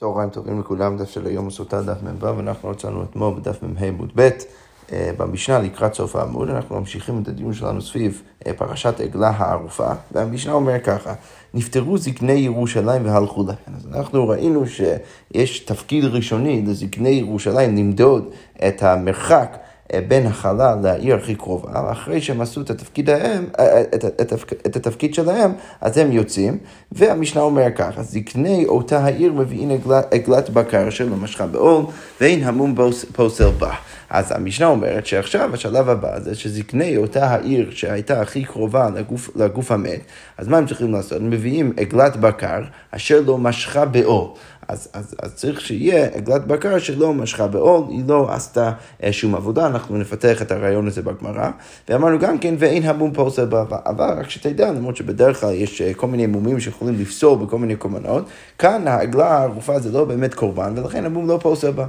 צהריים טובים לכולם, דף של היום מסוטה דף מ"ו, ואנחנו רצינו אתמול בדף מ"ה עמוד ב', אה, במשנה לקראת סוף העמוד, אנחנו ממשיכים את הדיון שלנו סביב אה, פרשת עגלה הערופה, והמשנה אומר ככה, נפטרו זקני ירושלים והלכו להם. אז אנחנו ראינו שיש תפקיד ראשוני לזקני ירושלים למדוד את המרחק. אה, בין החלל לעיר הכי קרובה, אחרי שהם עשו את התפקיד, ההם, אה, אה, את, את, את התפקיד שלהם, אז הם יוצאים, והמשנה אומר ככה, זקני אותה העיר מביאים עגלת, בקר שלא משכה בעול, ואין המום פוסל בה. אז המשנה אומרת שעכשיו השלב הבא זה שזקני אותה העיר שהייתה הכי קרובה לגוף, לגוף המת, אז מה הם צריכים לעשות? הם מביאים עגלת בקר אשר לא משכה בעול. אז, אז, אז צריך שיהיה עגלת בקר שלא משכה בעול, היא לא עשתה אה, שום עבודה, אנחנו נפתח את הרעיון הזה בגמרא. ואמרנו גם כן, ואין המום פוסל בעבר, רק שתדע, למרות שבדרך כלל יש אה, כל מיני מומים שיכולים לפסול בכל מיני קורבנות, כאן העגלה הערופה זה לא באמת קורבן, ולכן המום לא פוסל בה.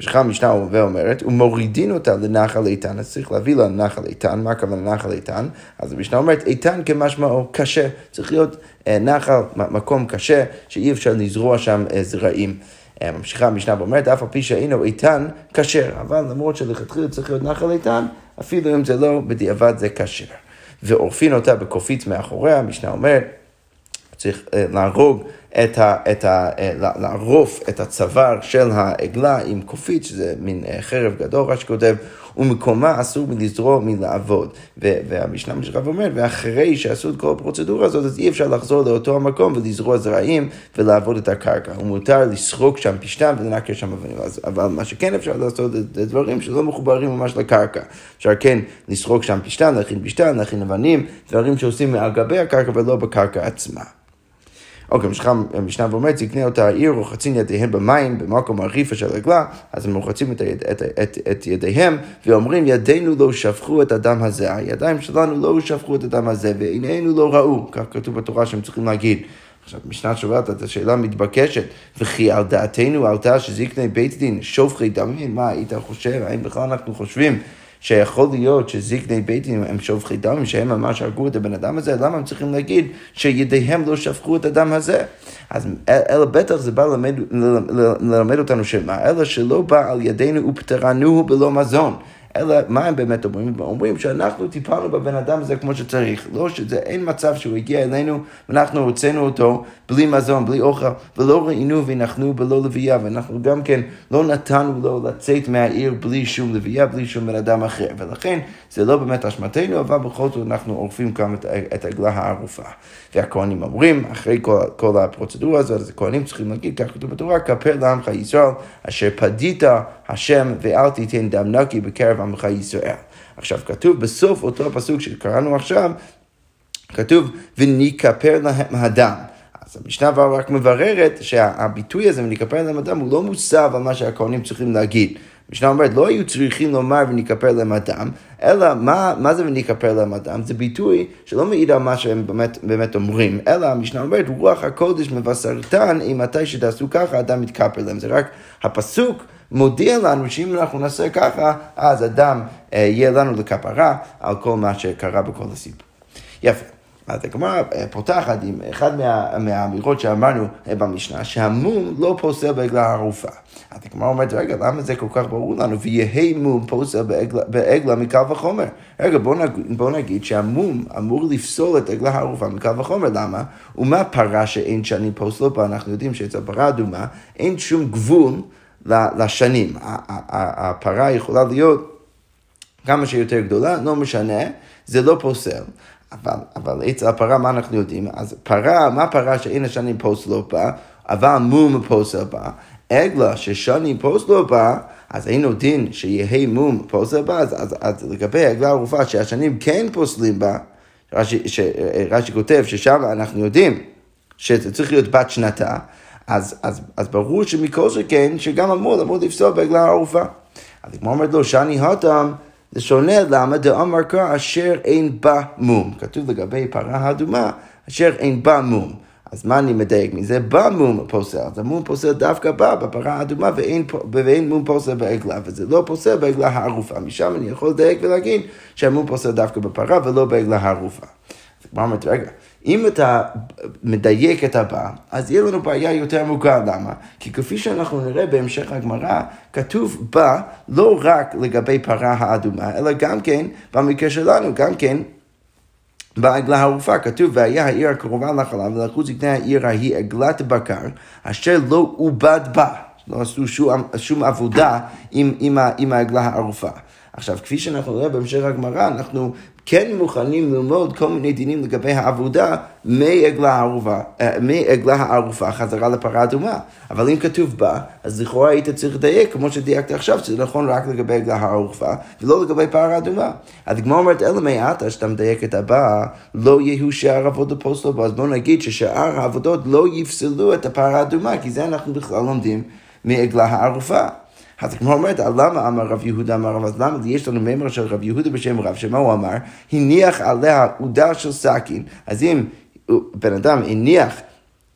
ממשיכה המשנה ואומרת, ומורידין אותה לנחל איתן, אז צריך להביא לה לנחל איתן, מה הכוונה לנחל איתן? אז המשנה אומרת, איתן כמשמעו קשה, צריך להיות אה, נחל, מקום קשה, שאי אפשר לזרוע שם אה, זרעים. אה, ממשיכה המשנה ואומרת, אף על פי שהיינו איתן, כשר, אבל למרות שלכתחילה צריך להיות נחל איתן, אפילו אם זה לא, בדיעבד זה כשר. ועורפין אותה בקופיץ מאחוריה, המשנה אומרת, צריך להרוג את ה, את ה, אה, לערוף את הצוואר של העגלה עם קופית, שזה מין אה, חרב גדול, רש"י כותב, ומקומה אסור מלזרוע מלעבוד. והמשנה משלך אומרת, ואחרי שעשו את כל הפרוצדורה הזאת, אז אי אפשר לחזור לאותו המקום ולזרוע זרעים ולעבוד את הקרקע. ומותר לסרוק שם פשטן ולנקר שם אבנים. אבל מה שכן אפשר לעשות, זה דברים שלא מחוברים ממש לקרקע. אפשר כן לסרוק שם פשטן, להכין פשטן, להכין אבנים, דברים שעושים מעל גבי הקרקע ולא בקרקע עצמה. אוקיי, משכה המשנה ואומרת, זקני אותה העיר רוחצים ידיהם במים במקום הרחיפה של עגלה, אז הם רוחצים את, את, את, את, את ידיהם ואומרים, ידינו לא שפכו את הדם הזה, הידיים שלנו לא שפכו את הדם הזה ועינינו לא ראו, כך כתוב בתורה שהם צריכים להגיד. עכשיו, משנה שואלת את השאלה המתבקשת, וכי על דעתנו עלתה שזקני בית דין שופכי דמים, מה היית חושב, האם בכלל אנחנו חושבים שיכול להיות שזקני בית דין הם שופכי דם, שהם ממש הרגו את הבן אדם הזה, למה הם צריכים להגיד שידיהם לא שפכו את הדם הזה? אז אלא בטח זה בא ללמד, ללמד אותנו שמה? אלא שלא בא על ידינו ופטרנוהו בלא מזון. אלא מה הם באמת אומרים? הם אומרים שאנחנו טיפלנו בבן אדם הזה כמו שצריך. לא שזה, אין מצב שהוא הגיע אלינו ואנחנו הוצאנו אותו בלי מזון, בלי אוכל, ולא ראינו ונחנו בלא לביאה, ואנחנו גם כן לא נתנו לו לצאת מהעיר בלי שום לביאה, בלי שום בן אדם אחר. ולכן זה לא באמת אשמתנו, אבל בכל זאת אנחנו עורפים גם את, את עגלה הערופה. והכהנים אומרים, אחרי כל, כל הפרוצדורה הזאת, אז הכהנים צריכים להגיד, כך כתוב בתורה, כפר לעמך ישראל, אשר פדית השם ואל תיתן דם נקי בקרב עמך ישראל. עכשיו, כתוב בסוף אותו הפסוק שקראנו עכשיו, כתוב, וניכפר להם הדם. אז המשנה רק מבררת שהביטוי הזה, וניכפר להם הדם, הוא לא מוסב על מה שהכהנים צריכים להגיד. המשנה אומרת, לא היו צריכים לומר וניכפר להם הדם, אלא מה, מה זה וניכפר להם הדם? זה ביטוי שלא מעיד על מה שהם באמת, באמת אומרים, אלא המשנה אומרת, רוח הקודש מבשרתן, אם מתי שתעשו ככה, אדם מתכפר להם. זה רק הפסוק. מודיע לנו שאם אנחנו נעשה ככה, אז אדם אה, יהיה לנו לכפרה על כל מה שקרה בכל הסיפור. יפה. אז הגמרא אה, פותחת עם אחד מה, מהאמירות שאמרנו אה, במשנה, שהמום לא פוסל בעגלה ערופה. אז הגמרא אומרת, רגע, למה זה כל כך ברור לנו? ויהי מום פוסל בעגלה, מקל וחומר. רגע, בואו נגיד, בוא נגיד שהמום אמור לפסול את עגלה הערופה מקל וחומר, למה? ומה פרה שאין שנים פוסל בה? אנחנו יודעים שאצל פרה אדומה אין שום גבול לשנים. הפרה יכולה להיות כמה שיותר גדולה, לא משנה, זה לא פוסל. אבל, אבל אצל הפרה, מה אנחנו יודעים? אז פרה, מה פרה שאין השנים פוסלו בה, אבל מום פוסל בה? עגלה ששנים פוסלו בה, אז אין עוד דין שיהא מום פוסל בה, אז, אז, אז לגבי עגלה ערופה שהשנים כן פוסלים בה, רש"י, רש"י כותב ששם אנחנו יודעים שזה צריך להיות בת שנתה, אז, אז, אז ברור שמכל שכן, שגם אמור, אמור לפסול בעגלה ערופה. אז כמו אומרת לו, שאני הותם, זה שונה למה דאמר קרא אשר אין בה מום. כתוב לגבי פרה אדומה, אשר אין בה מום. אז מה אני מדייק מזה? בה מום פוסל. אז המום פוסל דווקא בה, בפרה האדומה, ואין, ואין מום פוסל בעגלה, וזה לא פוסל בעגלה הערופה. משם אני יכול לדייק ולהגיד שהמום פוסל דווקא בפרה ולא בעגלה הערופה. אז כבר אומרת, רגע, אם אתה מדייק את הבא, אז יהיה לנו בעיה יותר עמוקה. למה? כי כפי שאנחנו נראה בהמשך הגמרא, כתוב בה לא רק לגבי פרה האדומה, אלא גם כן, במקרה שלנו, גם כן בעגלה הערופה, כתוב, והיה העיר הקרובה לחלב, ולקחו זקני העיר ההיא עגלת בקר, אשר לא עובד בה. לא עשו שום, שום עבודה עם, עם, עם העגלה הערופה. עכשיו, כפי שאנחנו רואים בהמשך הגמרא, אנחנו כן מוכנים ללמוד כל מיני דינים לגבי העבודה מעגלה אה, הערופה חזרה לפרה אדומה. אבל אם כתוב בה, אז לכאורה היית צריך לדייק, כמו שדייקת עכשיו, שזה נכון רק לגבי עגלה הערופה, ולא לגבי פרה אדומה. אז הגמרא אומרת, אלא מעטה שאתה מדייק את הבא, לא יהיו שאר עבודות פוסטו, אז בואו נגיד ששאר העבודות לא יפסלו את הפרה האדומה, כי זה אנחנו בכלל לומדים מעגלה הערופה. אז הגמרא אומרת, למה אמר רב יהודה אמר רב, אז למה יש לנו מימר של רב יהודה בשם רב, שמה הוא אמר? הניח עליה עודה של סכין. אז אם בן אדם הניח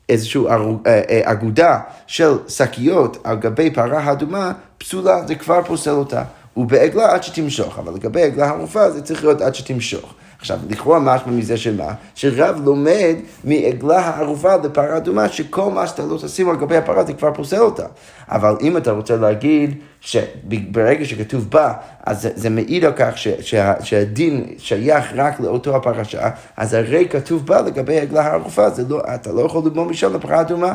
איזושהי אה, אה, אגודה של שקיות על גבי פרה אדומה, פסולה, זה כבר פוסל אותה. ובעגלה עד שתמשוך, אבל לגבי עגלה ערופה זה צריך להיות עד שתמשוך. עכשיו, לכאורה משמע מזה שמה? שרב לומד מעגלה הערובה לפרה אדומה, שכל מה שאתה לא תשים על גבי הפרה זה כבר פוסל אותה. אבל אם אתה רוצה להגיד שברגע שכתוב בה, אז זה, זה מעיד על כך ש, שה, שהדין שייך רק לאותו הפרשה, אז הרי כתוב בה לגבי עגלה הערובה, לא, אתה לא יכול ללמוד משם לפרה אדומה.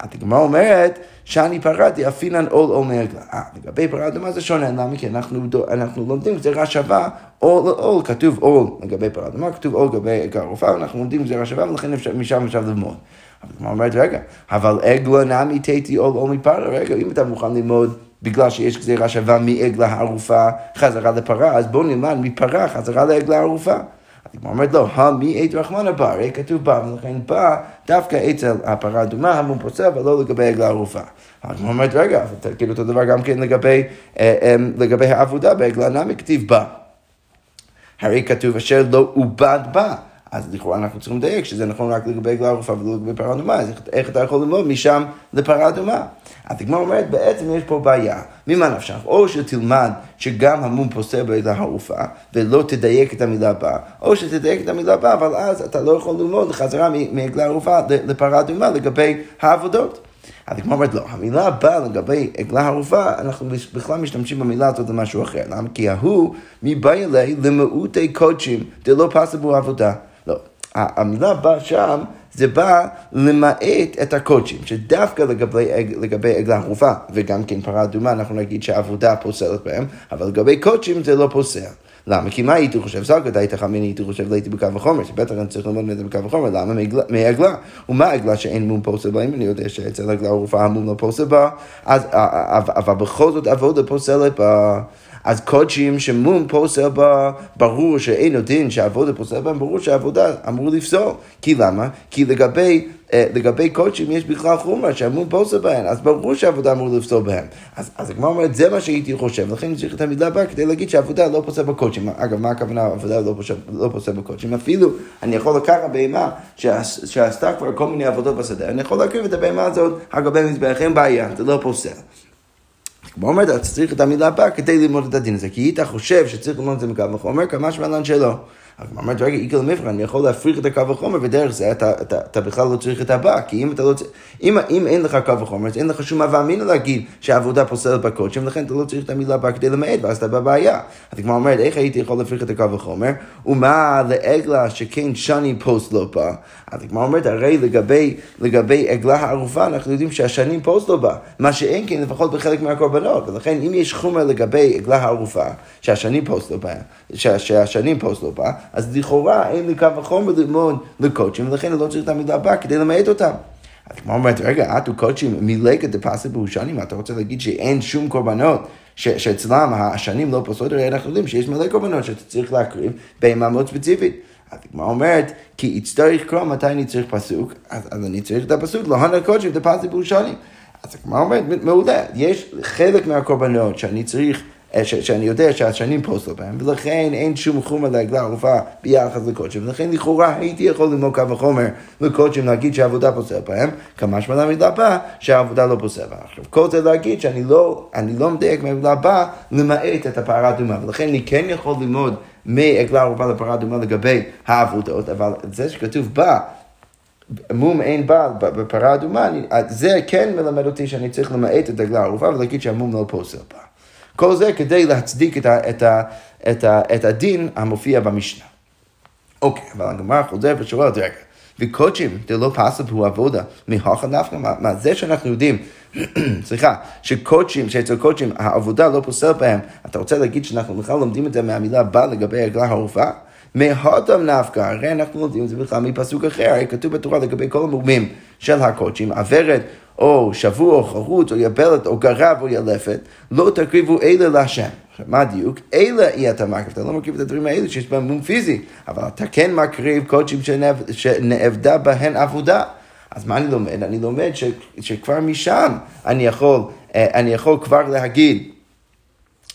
הגמרא אומרת שאני פרעתי אפינן עול עול מעגלה. אה, לגבי פרה אדומה זה שונה, למה? כי אנחנו, אנחנו לומדים גזירה שווה עול לעול, כתוב עול לגבי פרה אדומה, כתוב עול לגבי רופאה, אנחנו לומדים גזירה שווה ולכן משם אפשר ללמוד. הגמרא אומרת, רגע, אבל עגלה נמי תתי עול עול מפרה, רגע, אם אתה מוכן ללמוד בגלל שיש גזירה שווה מעגלה הערופה חזרה לפרה, אז בואו נלמד מפרה חזרה לעגלה הערופה. הגמרא אומרת לו, המי עת רחמנה בא, הרי כתוב בא, ולכן בא דווקא אצל הפרה האדומה המום פוסל, ולא לגבי עגלה ערופה. הגמרא אומרת, רגע, תגיד אותו דבר גם כן לגבי, אה, אה, לגבי העבודה בעגלה נמי כתיב בא. הרי כתוב אשר לא עובד בה. אז לכאורה אנחנו צריכים לדייק שזה נכון רק לגבי עגלה ערופה ולא לגבי פרה אדומה, אז איך אתה יכול ללמוד משם לפרה אדומה? אז הגמרא אומרת, בעצם יש פה בעיה. ממה נפשך? או שתלמד שגם המום פוסל בעגלה ערופה, ולא תדייק את המילה הבאה, או שתדייק את המילה הבאה, אבל אז אתה לא יכול ללמוד חזרה מעגלה ערופה לפרה אדומה לגבי העבודות. אז הגמרא אומרת, לא, המילה הבאה לגבי עגלה ערופה, אנחנו בכלל משתמשים במילה הזאת למשהו אחר. למה? כי ההוא מבעיה למעוטי קודשים, דלא פסה בו עבודה. המילה באה שם, זה בא למעט את הקודשים, שדווקא לגבי, לגבי עגלה ערופה, וגם כן פרה אדומה, אנחנו נגיד שהעבודה פוסלת בהם, אבל לגבי קודשים זה לא פוסל. למה? כי מה הייתי חושב? סגת היית חמיני, הייתי חושב הייתי בקו החומר, שבטח אני צריך ללמוד את זה בקו החומר, למה? מעגלה. ומה עגלה שאין מום פוסל בה? אם אני יודע שאצל עגלה ערופה המום לא פוסל בה, אז, אבל בכל זאת עבודה פוסלת בה. אז קודשים שמום פוסל בה, ברור שאין עוד דין שעבודה פוסל בהם, ברור שהעבודה אמור לפסול. כי למה? כי לגבי... אה, לגבי קודשים יש בכלל חומרה שהמום פוסל בהם, אז ברור שהעבודה אמור לפסול בהם. אז, אז הגמרא אומרת, זה מה שהייתי חושב, לכן צריך את המילה הבאה כדי להגיד שהעבודה לא פוסל בקודשים. אגב, מה הכוונה העבודה לא פוסל, לא פוסל בקודשים? אפילו אני יכול לקחת בהמה שעשתה כבר כל מיני עבודות בשדה, אני יכול להקריב את הבהמה הזאת על גבי אין בעיה, זה לא פוסל. כמו אומרת, אתה צריך את המילה הבאה כדי ללמוד את הדין הזה, כי היית חושב שצריך ללמוד את זה מקו וחומר, כמה שמלן שלא. הגמרא אומרת, רגע, איגל מבחן, אני יכול להפריך את הקו וחומר, ודרך זה אתה, אתה, אתה בכלל לא צריך את הבא, כי אם לא צריך, אם, אם אין לך קו וחומר, אז אין לך שום הווה אמינא להגיד שהעבודה פוסלת בקודשם, ולכן אתה לא צריך את המילה הבאה כדי למעט, ואז אתה בבעיה. אז הגמרא אומרת, איך הייתי יכול להפריך את הקל וחומר? ומה לעגלה שכן שנים פוסלות בה? אז הגמרא אומרת, הרי לגבי, לגבי עגלה הערופה, אנחנו יודעים שהשנים פוסלות בה, מה שאין כן לפחות בחלק מהקורבנות, ולכן אם יש חומר לגבי עגלה הערופה, שהשנים פוסלות בה, שהשנים פוסלות בה, אז לכאורה אין לי קל וחומר ללמוד לקודשים, ולכן אני לא צריך את המילה בה כדי למעט אותם. אז גמרא אומרת, רגע, אטו קודשים מי ליכא דפסלי בהו שנים, אתה רוצה להגיד שאין שום קורבנות שאצלם השנים לא פוסלות, הרי אנחנו יודעים שיש מלא קורבנות שאתה צריך להקריב בהמה מאוד ספציפית. אז הגמרא אומרת, כי יצטרך לקרוא מתי אני צריך פסוק, אז, אז אני צריך את הפסוק, לא הנה קודשים דפסה בירושלים. אז הגמרא אומרת, מעולה, יש חלק מהקורבנות שאני צריך ש, שאני יודע שהשנים פוסלו בהם, ולכן אין שום חומר לעגלה ערופה ביחס לקודשים, ולכן לכאורה הייתי יכול ללמוד קו החומר לקודשים להגיד שהעבודה פוסל בהם, כמשמע למילה הבאה שהעבודה לא פוסל בהם. עכשיו, כל זה להגיד שאני לא, לא מדייק מהמילה הבאה למעט את הפרה האדומה, ולכן אני כן יכול ללמוד מעגלה ערופה לפרה אדומה לגבי העבודות, אבל זה שכתוב בה מום אין בעל בפרה אדומה, זה כן מלמד אותי שאני צריך למעט את עגלה ערופה ולהגיד שהמום לא פוסל בה. כל זה כדי להצדיק את, ה, את, ה, את, ה, את הדין המופיע במשנה. אוקיי, אבל הגמרא חוזר ושואלת, רגע, וקודשים, זה לא פסל הוא עבודה, מהוכן דווקא, מה, מה זה שאנחנו יודעים, סליחה, שקודשים, שאצל קודשים העבודה לא פוסל בהם, אתה רוצה להגיד שאנחנו בכלל לומדים את זה מהמילה בא לגבי עגלה הערופה? מהודם נפקא, הרי אנחנו לומדים את זה בכלל מפסוק אחר, הרי כתוב בתורה לגבי כל המומים של הקודשים, עברת או שבוע או חרוץ או יבלת או גרב או ילפת, לא תקריבו אלה להשם. מה הדיוק? אלה אי אתה מקריב, אתה לא מקריב את הדברים האלה שיש בהם מום פיזי, אבל אתה כן מקריב קודשים שנאבדה בהן עבודה. אז מה אני לומד? אני לומד ש, שכבר משם אני יכול, אה, אני יכול כבר להגיד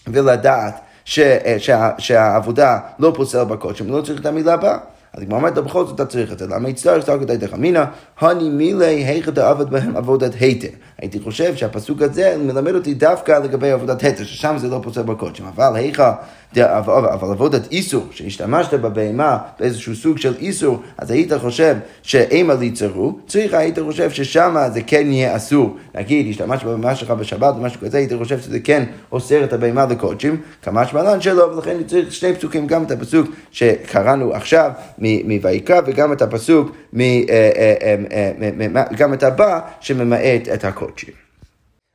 ולדעת ש, אה, שה, שהעבודה לא פוסל בקודשים, לא צריך את המילה הבאה. אז הגמרא אומרת, בכל זאת אתה צריך את זה. למה יצטרך סתר כדי דחמינא, הני מילי היכא דעבד בהם עבודת היתר. הייתי חושב שהפסוק הזה מלמד אותי דווקא לגבי עבודת היתר, ששם זה לא פוסל בקודשים. אבל היכא אבל עבודת איסור, שהשתמשת בבהמה באיזשהו סוג של איסור, אז היית חושב שאימה ליצרו, צריך היית חושב ששם זה כן יהיה אסור. נגיד, השתמשת בבהמה שלך בשבת או משהו כזה, היית חושב שזה כן אוסר את הבהמה לקודשים, כמה שמלן שלא, ולכן צריך שני פסוקים, גם את הפסוק שקראנו עכשיו מויקרא, וגם את הפסוק, אה, אה, אה, גם את הבא שממעט את הקודשים.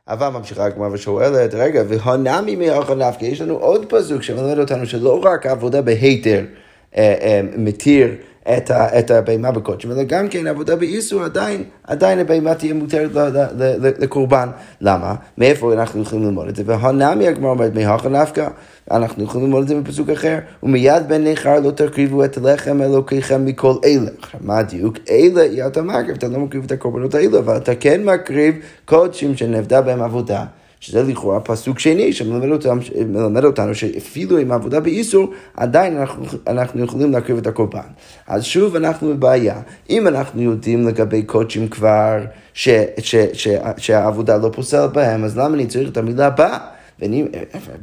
אבל ממשיכה הגמרא ושואלת, רגע, והנמי מאוכל נפקא, יש לנו עוד פסוק שמלמד אותנו שלא רק עבודה בהיתר אה, אה, מתיר את, את הבהמה בקודשם, אלא גם כן עבודה באיסור עדיין, עדיין הבהמה תהיה מותרת לקורבן. למה? מאיפה אנחנו יכולים ללמוד את זה? והנמי הגמרא אומרת, מהכא נפקא, אנחנו יכולים ללמוד את זה בפסוק אחר, ומיד בן נכר לא תקריבו את לחם אלוקיכם מכל אלה. עכשיו, מה הדיוק? אלה היא אתה מקריב, אתה לא מקריב את הקורבנות האלה, אבל אתה כן מקריב קודשים שנבדה בהם עבודה. שזה לכאורה פסוק שני שמלמד אותנו, אותנו שאפילו עם עבודה באיסור, עדיין אנחנו, אנחנו יכולים להקריב את הקורבן. אז שוב אנחנו בבעיה. אם אנחנו יודעים לגבי קודשים כבר ש, ש, ש, ש, שהעבודה לא פוסלת בהם, אז למה אני צריך את המילה הבאה? ואני,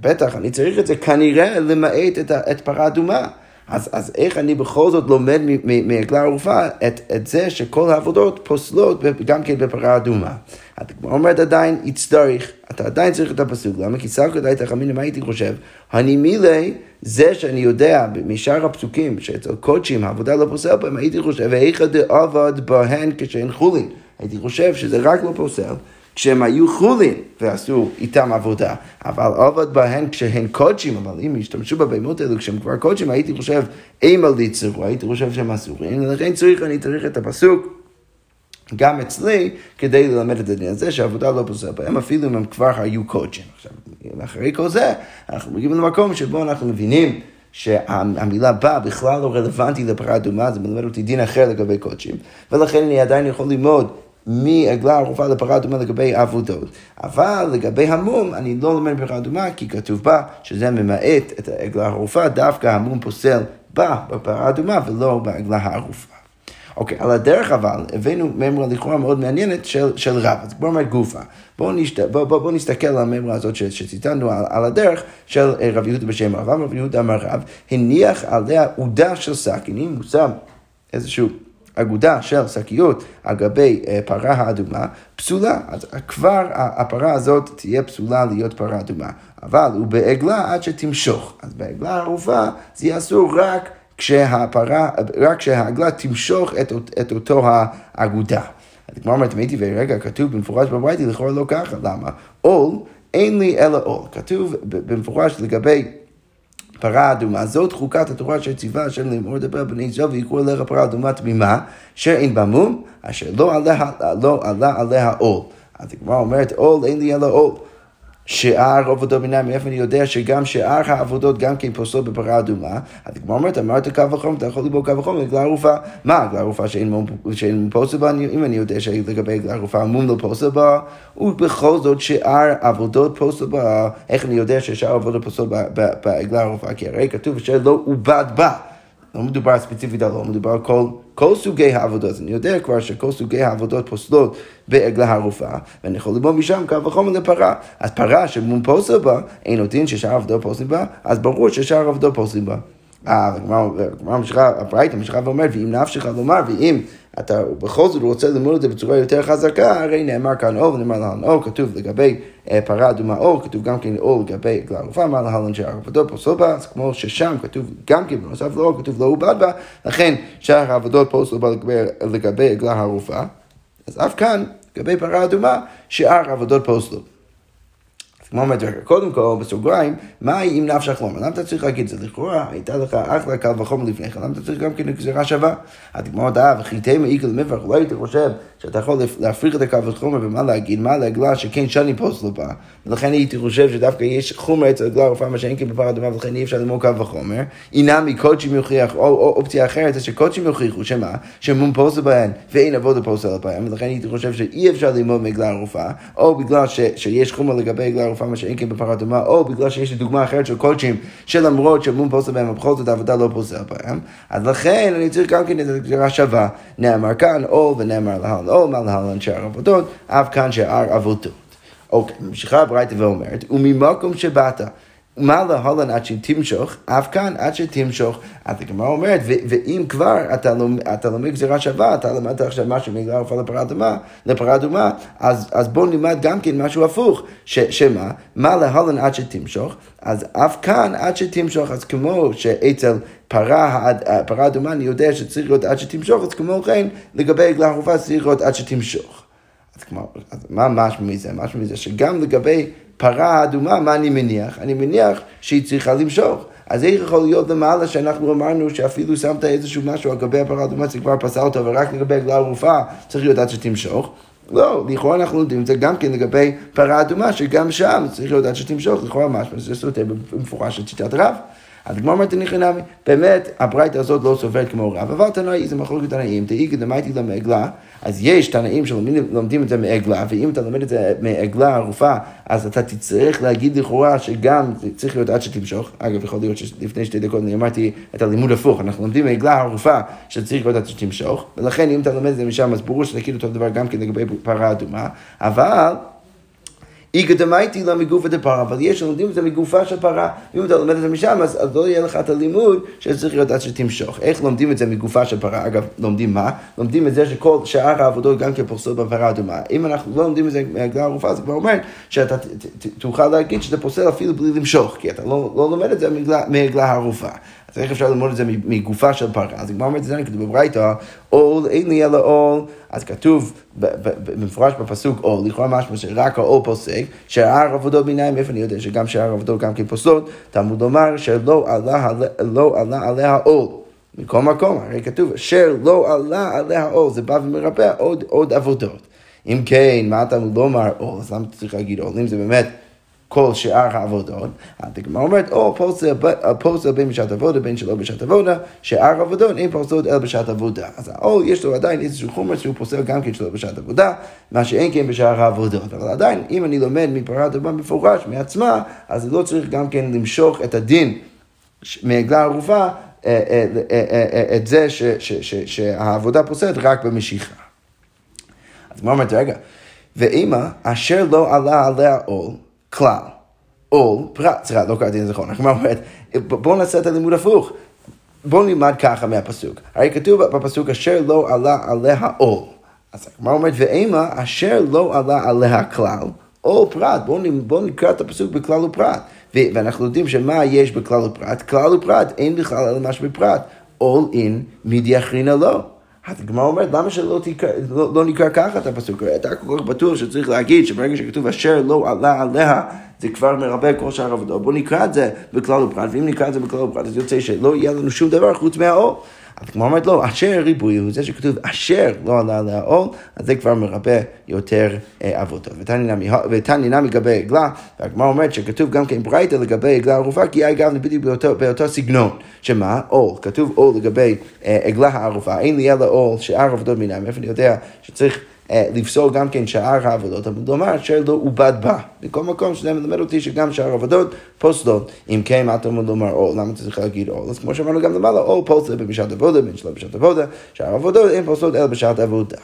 בטח, אני צריך את זה כנראה למעט את, את פרה אדומה. אז, אז איך אני בכל זאת לומד מעגלה ערופה את, את זה שכל העבודות פוסלות גם כן בפרה אדומה. הגמרא אומרת עדיין, יצטריך, אתה עדיין צריך את הפסוק, למה? כי סך הכל הייתה חמינה, מה הייתי חושב? אני מילי, זה שאני יודע משאר הפסוקים, שאצל קודשים העבודה לא פוסל בהם, הייתי חושב, ואיכא דעבד בהן כשאין חולין. הייתי חושב שזה רק לא פוסל. כשהם היו חולין ועשו איתם עבודה, אבל עבד בהן כשהן קודשים, אבל אם השתמשו בבהמות האלו כשהם כבר קודשים, הייתי חושב, אימה ליצרו, הייתי חושב שהם אסורים, ולכן צריך, אני צריך את הפסוק. גם אצלי, כדי ללמד את הדין הזה, שהעבודה לא פוסל בהם, אפילו אם הם כבר היו קודשים. עכשיו, אחרי כל זה, אנחנו מגיעים למקום שבו אנחנו מבינים שהמילה בא בכלל לא רלוונטי לפרה אדומה, זה מלמד אותי דין אחר לגבי קודשים, ולכן אני עדיין יכול ללמוד מעגלה ערופה לפרה אדומה לגבי עבודות. אבל לגבי המום, אני לא לומד פרה אדומה, כי כתוב בה שזה ממעט את העגלה הערופה, דווקא המום פוסל בה בפרה אדומה ולא בעגלה הערופה. אוקיי, על הדרך אבל, הבאנו מימרה לכאורה מאוד מעניינת של, של רב, אז בואו נאמר גופה. בואו נשת, בוא, בוא, בוא נסתכל על המימרה הזאת שציטטנו על, על הדרך של אה, רב יהודה בשם רב, רב יהודה אמר רב, הניח עליה עודה של הנה הוא שם איזשהו אגודה של שקיות על גבי אה, פרה האדומה, פסולה. אז כבר הפרה הזאת תהיה פסולה להיות פרה אדומה. אבל הוא בעגלה עד שתמשוך. אז בעגלה ערופה זה יהיה אסור רק כשהפרה, רק כשהעגלה תמשוך את, את אותו האגודה. אז כמו אומרת, הייתי ורגע, כתוב במפורש בברייתי, לכאורה לא ככה, למה? עול, אין לי אלא עול. כתוב במפורש לגבי פרה אדומה, זאת חוקת התורה אשר ציווה השם לאמור לדבר בני ישראל ויקחו אליך פרה אדומה תמימה, שאין בה מום, אשר לא לא עלה עליה עול. אז הגמרא אומרת, עול אין לי אלא עול. שאר עבודות ביניים, מאיפה אני יודע שגם שאר העבודות גם כן פוסלות בפרה אדומה? אז הגמרא אומרת, אמרת קו וחום, אתה יכול לבוא קו וחום לגלה ערופה. מה הגלה ערופה שאין פוסל בה? אם אני יודע שלגבי גלה ערופה מום לא פוסל בה, ובכל זאת שאר עבודות פוסל בה, איך אני יודע ששאר עבודות פוסל בגלה ערופה? כי הרי כתוב שלא עובד בה. לא מדובר ספציפית על לא, מדובר על כל, כל סוגי העבודות. אני יודע כבר שכל סוגי העבודות פוסלות בעגלה הרופאה, ואני יכול ללמוד משם קו וחומר לפרה. אז פרה שמום פוסל בה, אין עוד דין ששאר העבודות פוסלים בה, אז ברור ששאר העבודות פוסלים בה. אה, הגמרא ממשיכה, הברייתא ממשיכה ואומרת, ואם נפשך לומר, ואם אתה בכל זאת רוצה ללמוד את זה בצורה יותר חזקה, הרי נאמר כאן או ונאמר להלן או, כתוב לגבי אה, פרה אדומה או, כתוב גם כן או לגבי עגלה ערופה, מה להלן שער עבודות פוסלו בה, אז כמו ששם כתוב גם כן בנוסף לאו, כתוב לא עובד בה, לכן שער העבודות פוסלו בה לגבי עגלה הערופה, אז אף כאן, לגבי פרה אדומה, שאר עבודות פוסלו. כמו אומרת, קודם כל, בסוגריים, מה אם נפשך לומר? למה אתה צריך להגיד את זה? לכאורה, הייתה לך אחלה קל וחומר לפני כן, למה אתה צריך גם כן גזירה שווה? הגמרא דעה, וכי מעיק למפח, אולי הייתי חושב שאתה יכול להפריך את הקל וחומר ומה להגיד, מה לעגלה שכן שני פוסט לא בא. ולכן הייתי חושב שדווקא יש חומר אצל עגלה רפואה, מה שאין כן בפר אדומה, ולכן אי אפשר ללמוד קל וחומר. אי נמי קודשים יוכיחו, או, או אופציה אחרת, זה שקודשים יוכיחו, שמה? שמום פוסל בהן, ואין עבודה פוסלת בהן, ולכן הייתי חושב שאי אפשר ללמוד מעגלה ערופה, או בגלל שיש חומר לגבי עגלה ערופה, מה שאין כן בפרה אדומה, או בגלל שיש דוגמה אחרת של קודשים, שלמרות שמום פוסל בהם, ובכל זאת העבודה לא פוסלת בהם, אז לכן אני צריך גם כן את הגזירה שווה. נאמר כאן עול, ונאמר להלן עול, מה להלן שאר עבודות, אף כאן שאר עבודות. אוקיי, ממשיכה הברייתא ואומרת, וממקום שבאת, מה להלן עד שתמשוך, אף כאן עד שתמשוך. אז הגמרא אומרת, ואם כבר אתה לומד גזירה שווה, אתה למדת עכשיו משהו בגלל רפואה לפרה אדומה, לפרה אדומה, אז, אז בוא נלמד גם כן משהו הפוך, ש, שמה? מה להלן עד שתמשוך, אז אף כאן עד שתמשוך, אז כמו שאצל פרה, פרה אדומה אני יודע שצריך להיות עד שתמשוך, אז כמו כן לגבי עגלה ערופה צריך להיות עד שתמשוך. אז, כמו, אז מה משמע מזה? משמע מזה שגם לגבי פרה אדומה, מה אני מניח? אני מניח שהיא צריכה למשוך. אז איך יכול להיות למעלה שאנחנו אמרנו שאפילו שמת איזשהו משהו על גבי הפרה אדומה, זה כבר פסל אותו, ורק לגבי הגלה ערופה צריך להיות עד שתמשוך? לא, לכאורה אנחנו לומדים את זה גם כן לגבי פרה אדומה, שגם שם צריך להיות עד שתמשוך, לכאורה משהו, זה סותר במפורש את שיטת רב. אז הגמרא אומרת תניחי נמי, באמת הברייתא הזאת לא סוברת כמו רב, אבל תנאי זה מחלוקת תנאים, תהי כדמייתי למעגלה, אז יש תנאים שלומדים את זה מעגלה, ואם אתה לומד את זה מעגלה ערופה, אז אתה תצטרך להגיד לכאורה שגם זה צריך להיות עד שתמשוך. אגב, יכול להיות שלפני שתי דקות אני אמרתי את הלימוד הפוך, אנחנו לומדים מעגלה ערופה שצריך להיות עד שתמשוך, ולכן אם אתה לומד את זה משם, אז ברור שזה כאילו אותו דבר גם כן לגבי פרה אדומה, אבל... איגא דמייטי לה מגופה דפרה, אבל יש שלומדים את זה מגופה של פרה, אם אתה לומד את זה משם, אז, לא יהיה לך את הלימוד שצריך להיות עד שתמשוך. איך לומדים את זה מגופה של פרה? אגב, לומדים מה? לומדים את זה שכל שאר העבודות גם כן פוסלות בפרה אדומה. אם אנחנו לא לומדים את זה מהגלה ערופה, זה כבר אומר שאתה תוכל להגיד שזה פוסל אפילו בלי למשוך, כי אתה לא, לא לומד את זה מהגלה הערופה. אז איך אפשר ללמוד את זה מגופה של פרה? אז הגמרא אומרת את זה, כתוב בברייתא, עול אין לי אלא עול, אז כתוב במפורש בפסוק עול, לכאורה משמע שרק העול פוסק, שאר עבודות ביניים, איפה אני יודע שגם שאר עבודות גם כן פוסלות, תלמוד לומר שלא עלה, לא עליה עול. מכל מקום, הרי כתוב, אשר לא עלה עליה עול, זה בא ומרפא עוד, עבודות. אם כן, מה אתה לומר עול? אז למה אתה צריך להגיד עול? אם זה באמת... כל שאר העבודות. הדגמרא אומרת, או פוסל בין בשעת עבודה בין שלא בשעת עבודה, שאר עבודות אין פוסלות אלא בשעת עבודה. אז או יש לו עדיין איזשהו חומר שהוא פוסל גם כן שלא בשעת עבודה, מה שאין כן בשאר העבודות. אבל עדיין, אם אני לומד מפרת אדמה מפורש מעצמה, אז לא צריך גם כן למשוך את הדין מעגלה ערופה אה, אה, אה, את זה שהעבודה פוסלת רק במשיכה. אז מה אומרת, רגע, ואימא, אשר לא עלה עליה עול, כלל, עול, פרט, סליחה, לא קראתי את זה נכון, הגמרא אומרת, בואו נעשה את הלימוד הפוך. בואו נלמד ככה מהפסוק. הרי כתוב בפסוק אשר לא עלה עליה עול. אז הגמרא אומרת, ואימה אשר לא עלה עליה כלל, עול פרט. בואו בוא נקרא את הפסוק בכלל ופרט. ואנחנו יודעים שמה יש בכלל ופרט? כלל ופרט, אין בכלל אלא משהו בפרט. עול אין מדיאחרינה לא. אז הגמרא אומרת, למה שלא תקרא, לא, לא נקרא ככה את הפסוק? אתה כל כך בטוח שצריך להגיד שברגע שכתוב אשר לא עלה עליה, זה כבר מרבה כל שאר עבודו. בואו נקרא את זה בכלל ופרט, ואם נקרא את זה בכלל ופרט, אז יוצא שלא יהיה לנו שום דבר חוץ מהאור. אז כמו אומרת לו, אשר ריבוי הוא זה שכתוב אשר לא עלה עליה עול, אז זה כבר מרבה יותר אה, עבודות. ותניא נמי לגבי עגלה, והגמרא אומרת שכתוב גם כן ברייתא לגבי עגלה ערופה, כי אגב בדיוק באותו, באותו סגנון. שמה? עול, כתוב עול לגבי אה, עגלה הערופה, אין לי אלא עול, שאר עבודות מיניים, איפה אני יודע שצריך... אה, לפסול גם כן שאר העבודות, אבל לומר שלא עובד בה. בכל מקום שזה מלמד אותי שגם שאר העבודות פוסלות. אם כן, מה אתה אומר לומר או? למה אתה צריך להגיד או? אז כמו שאמרנו גם למעלה, או פוסל בשעת עבודה, בין שלא בשעת עבודה, שאר העבודות אין פוסלות אלא בשעת עבודה.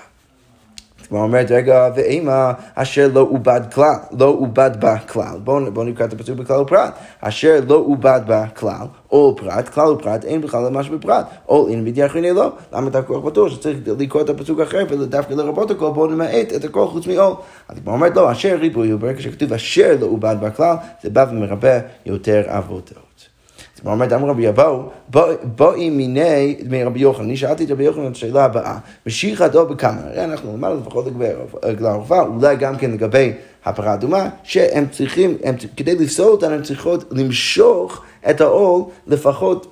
כמו אומרת, רגע, ואימה אשר לא עובד כלל, לא עובד בה כלל. בואו בוא נקרא את הפסוק בכלל ופרט. אשר לא עובד בה כלל, או פרט, כלל ופרט, אין בכלל ממש בפרט. או אין בידי אחריני לא. למה אתה כל כך בטוח שצריך לקרוא את הפסוק אחר ודווקא לרבות הכל, בואו נמעט את הכל חוץ מאול. אז כמו אומרת, לא, אשר ריבוי, ברגע שכתוב אשר לא עובד בה כלל, זה בא ומרבה יותר עבודות. אומרת, אמר רבי אבאו, בואי מיני מרבי יוחנן. אני שאלתי את רבי יוחנן את השאלה הבאה, משיך הדו בכמה? הרי אנחנו למדנו לפחות לגבי עגלה ערופה, אולי גם כן לגבי הפרה אדומה, שהם צריכים, הם, כדי לפסול אותנו, הם צריכות למשוך את העול לפחות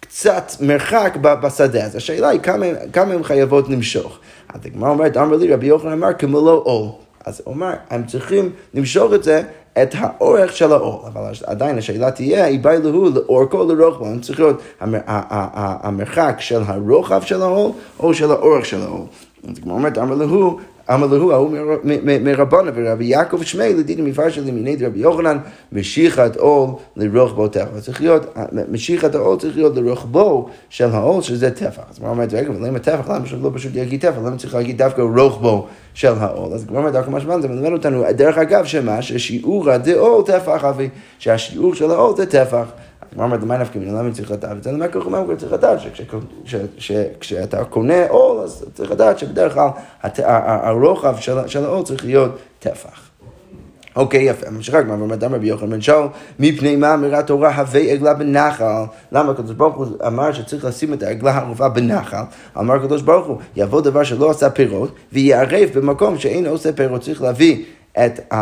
קצת מרחק בשדה. אז השאלה היא כמה, כמה הן חייבות למשוך. אז הגמרא אומרת, אמר לי רבי יוחנן אמר כמו לא עול. אז הוא אמר, הם צריכים למשוך את זה את האורך של האור. אבל עדיין השאלה תהיה, היא באה להוא לאורכו או לרוחבו, הם צריכים להיות המרחק של הרוחב של האור או של האורך של האור. אז כמו אומרת, אמר להוא, אמר להו, ההוא מרבנה, ורבי יעקב שמי לדידי מפרש מיני רבי יוחנן, משיכת עול לרוחבו טפח. צריך להיות, משיכת העול צריך להיות לרוחבו של העול, שזה טפח. אז מה אומרת, רגע, אבל למה טפח? למה שלא פשוט יגיד טפח? למה צריך להגיד דווקא רוחבו של העול? אז כבר דווקא משמעון, זה מלמד אותנו, דרך אגב, שמה? ששיעור הדעול טפח אבי, שהשיעור של העול זה טפח. הגמרא אומרת, למה נפקא מינה? למה צריך לדעת? וזה למה ככה הוא צריך לדעת שכשאתה קונה עול, אז צריך לדעת שבדרך כלל הרוחב של העול צריך להיות טפח. אוקיי, יפה. ממשיכה הגמרא ואומרת, אמר רבי יוחנן בן שאול, מפני מה אמירת תורה הווה עגלה בנחל? למה הקדוש ברוך הוא אמר שצריך לשים את העגלה הערובה בנחל? אמר הקדוש ברוך הוא, יבוא דבר שלא עשה פירות, ויערב במקום שאין עושה פירות. צריך להביא את